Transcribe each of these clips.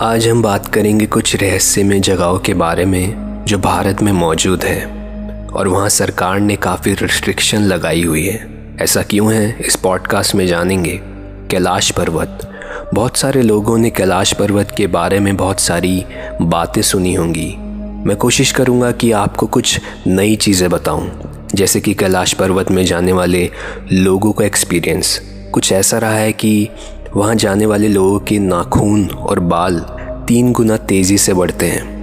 आज हम बात करेंगे कुछ रहस्यमय जगहों के बारे में, जो भारत में मौजूद है, और वहाँ सरकार ने काफ़ी रिस्ट्रिक्शन लगाई हुई है। ऐसा क्यों है? इस पॉडकास्ट में जानेंगे। कैलाश पर्वत। बहुत सारे लोगों ने कैलाश पर्वत के बारे में बहुत सारी बातें सुनी होंगी। मैं कोशिश करूँगा कि आपको कुछ नई चीज़ें बताऊँ, जैसे कि कैलाश पर्वत में जाने वाले लोगों का एक्सपीरियंस कुछ ऐसा रहा है कि वहाँ जाने वाले लोगों के नाखून और बाल तीन गुना तेज़ी से बढ़ते हैं।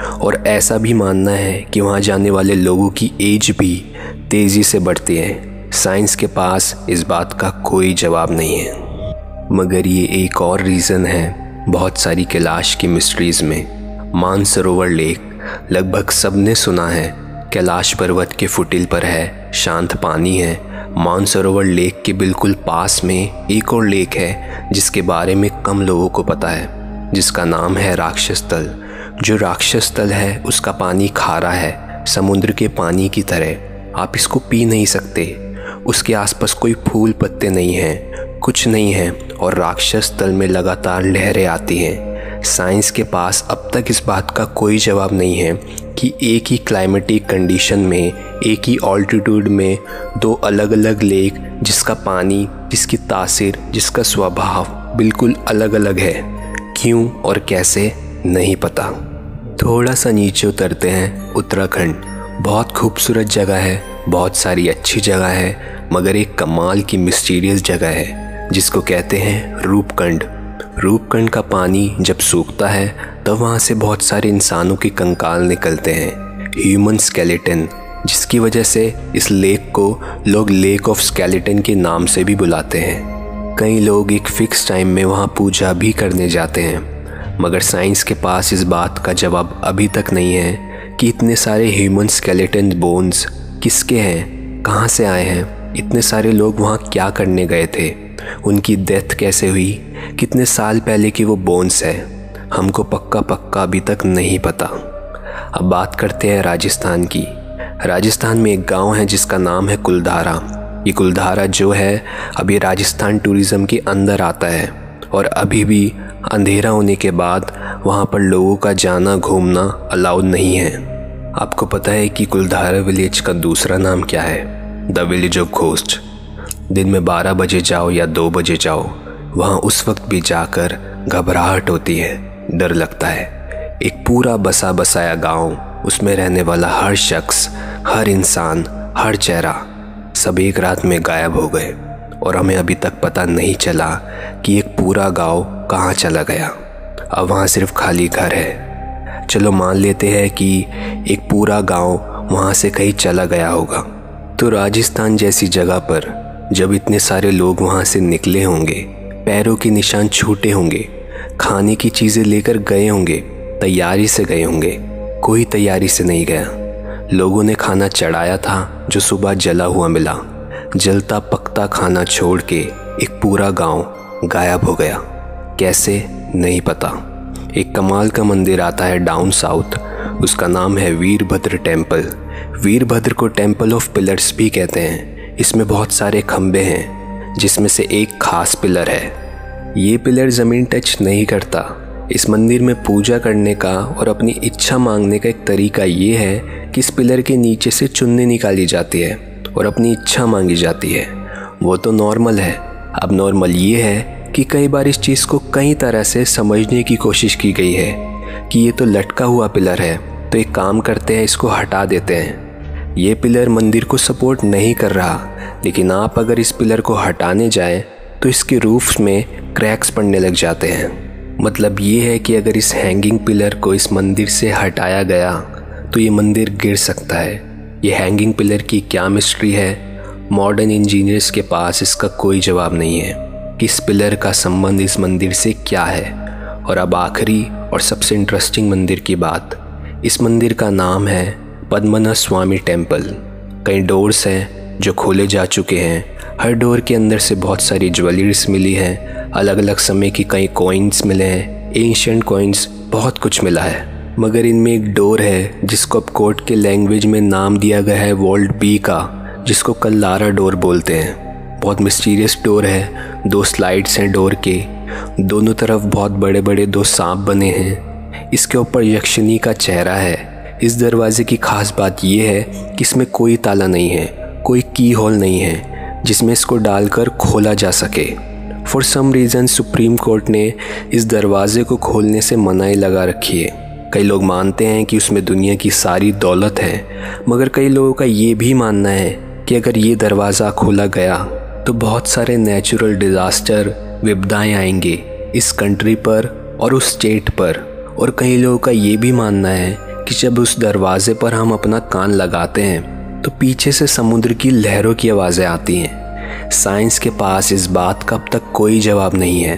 और ऐसा भी मानना है कि वहाँ जाने वाले लोगों की एज भी तेज़ी से बढ़ती है। साइंस के पास इस बात का कोई जवाब नहीं है। मगर ये एक और रीज़न है बहुत सारी कैलाश की मिस्ट्रीज़ में। मानसरोवर लेक लगभग सबने सुना है, कैलाश पर्वत के फुटिल पर है, शांत पानी है मानसरोवर लेक के बिल्कुल पास में एक और लेक है, जिसके बारे में कम लोगों को पता है, जिसका नाम है राक्षस तल जो राक्षस तल है, उसका पानी खारा है, समुद्र के पानी की तरह। आप इसको पी नहीं सकते। उसके आसपास कोई फूल पत्ते नहीं हैं, कुछ नहीं है, और राक्षस तल में लगातार लहरें आती हैं। साइंस के पास अब तक इस बात का कोई जवाब नहीं है कि एक ही क्लाइमेटिक कंडीशन में, एक ही ऑल्टीट्यूड में दो अलग अलग लेक जिसका पानी, जिसकी तासीर, जिसका स्वभाव बिल्कुल अलग अलग है। क्यों और कैसे? नहीं पता। थोड़ा सा नीचे उतरते हैं, उत्तराखंड। बहुत खूबसूरत जगह है, बहुत सारी अच्छी जगह है, मगर एक कमाल की मिस्टीरियस जगह है, जिसको कहते हैं रूपकंड। रूपकंड का पानी जब सूखता है, तब वहाँ से बहुत सारे इंसानों के कंकाल निकलते हैं। ह्यूमन स्केलेटन जिसकी वजह से इस लेक को लोग लेक ऑफ़ स्केलेटन के नाम से भी बुलाते हैं। कई लोग एक फिक्स टाइम में वहाँ पूजा भी करने जाते हैं। मगर साइंस के पास इस बात का जवाब अभी तक नहीं है कि इतने सारे ह्यूमन स्केलेटन बोन्स किसके हैं, कहाँ से आए हैं। इतने सारे लोग वहाँ क्या करने गए थे? उनकी डेथ कैसे हुई? कितने साल पहले की वो बोन्स है? हमको पक्का पक्का अभी तक नहीं पता। अब बात करते हैं राजस्थान की। राजस्थान में एक गाँव है जिसका नाम है कुलधारा। ये कुलधारा जो है, अभी राजस्थान टूरिज़्म के अंदर आता है। और अभी भी अंधेरा होने के बाद वहाँ पर लोगों का जाना, घूमना अलाउड नहीं है। आपको पता है कि कुलधारा विलेज का दूसरा नाम क्या है? The village of ghost. दिन में 12 बजे जाओ या 2 बजे जाओ, वहाँ उस वक्त भी जाकर घबराहट होती है, डर लगता है। एक पूरा बसा बसाया गाँव, उसमें रहने वाला हर शख्स, हर इंसान, हर चेहरा, सब एक रात में गायब हो गए और हमें अभी तक पता नहीं चला कि एक पूरा गाँव कहाँ चला गया। अब वहाँ सिर्फ़ खाली घर है। चलो मान लेते हैं कि एक पूरा गाँव वहाँ से कहीं चला गया होगा। तो राजस्थान जैसी जगह पर जब इतने सारे लोग वहाँ से निकले होंगे, पैरों के निशान छूटे होंगे, खाने की चीज़ें लेकर गए होंगे, तैयारी से गए होंगे, कोई तैयारी से नहीं गया। लोगों ने खाना चढ़ाया था जो सुबह जला हुआ मिला। जलता पकता खाना छोड़ के एक पूरा गाँव गायब हो गया। कैसे? नहीं पता। एक कमाल का मंदिर आता है डाउन साउथ उसका नाम है वीरभद्र टेंपल वीरभद्र को टेंपल ऑफ़ पिलर्स भी कहते हैं। इसमें बहुत सारे खम्बे हैं, जिसमें से एक खास पिलर है। ये पिलर ज़मीन टच नहीं करता। इस मंदिर में पूजा करने का और अपनी इच्छा मांगने का एक तरीका ये है कि इस पिलर के नीचे से चुन्नी निकाली जाती है और अपनी इच्छा मांगी जाती है। वो तो नॉर्मल है। अब नॉर्मल ये है कि कई बार इस चीज़ को कई तरह से समझने की कोशिश की गई है। कि ये तो लटका हुआ पिलर है तो एक काम करते हैं, इसको हटा देते हैं। ये पिलर मंदिर को सपोर्ट नहीं कर रहा, लेकिन आप अगर इस पिलर को हटाने जाएँ तो इसके रूफ में क्रैक्स पड़ने लग जाते हैं। मतलब ये है कि अगर इस हैंगिंग पिलर को इस मंदिर से हटाया गया तो ये मंदिर गिर सकता है। ये हैंगिंग पिलर की क्या मिस्ट्री है? मॉडर्न इंजीनियर्स के पास इसका कोई जवाब नहीं है कि इस पिलर का संबंध इस मंदिर से क्या है। और अब आखिरी और सबसे इंटरेस्टिंग मंदिर की बात, इस मंदिर का नाम है पद्मनाथ स्वामी टेंपल कई डोर्स हैं जो खोले जा चुके हैं। हर डोर के अंदर से बहुत सारी ज्वेलरीज मिली हैं। अलग अलग समय की कई कॉइन्स मिले हैं। एंशंट कॉइन्स बहुत कुछ मिला है। मगर इनमें एक डोर है, जिसको अब कोर्ट के लैंग्वेज में नाम दिया गया है वर्ल्ड बी का, जिसको कल्लारा डोर बोलते हैं। बहुत मिस्टीरियस डोर है। दो स्लाइड्स हैं डोर के। दोनों तरफ़ बहुत बड़े बड़े दो सांप बने हैं। इसके ऊपर यक्षिनी का चेहरा है। इस दरवाजे की खास बात यह है कि इसमें कोई ताला नहीं है, कोई की होल नहीं है, जिसमें इसको डालकर खोला जा सके। For some reason supreme court ने इस दरवाजे को खोलने से मनाही लगा रखी है। कई लोग मानते हैं कि उसमें दुनिया की सारी दौलत है, मगर कई लोगों का ये भी मानना है कि अगर ये दरवाज़ा खोला गया तो बहुत सारे नेचुरल डिज़ास्टर विपदाएँ आएँगे इस कंट्री पर और उस स्टेट पर। और कई लोगों का ये भी मानना है कि जब उस दरवाजे पर हम अपना कान लगाते हैं तो पीछे से समुद्र की लहरों की आवाज़ें आती हैं। साइंस के पास इस बात का अब तक कोई जवाब नहीं है।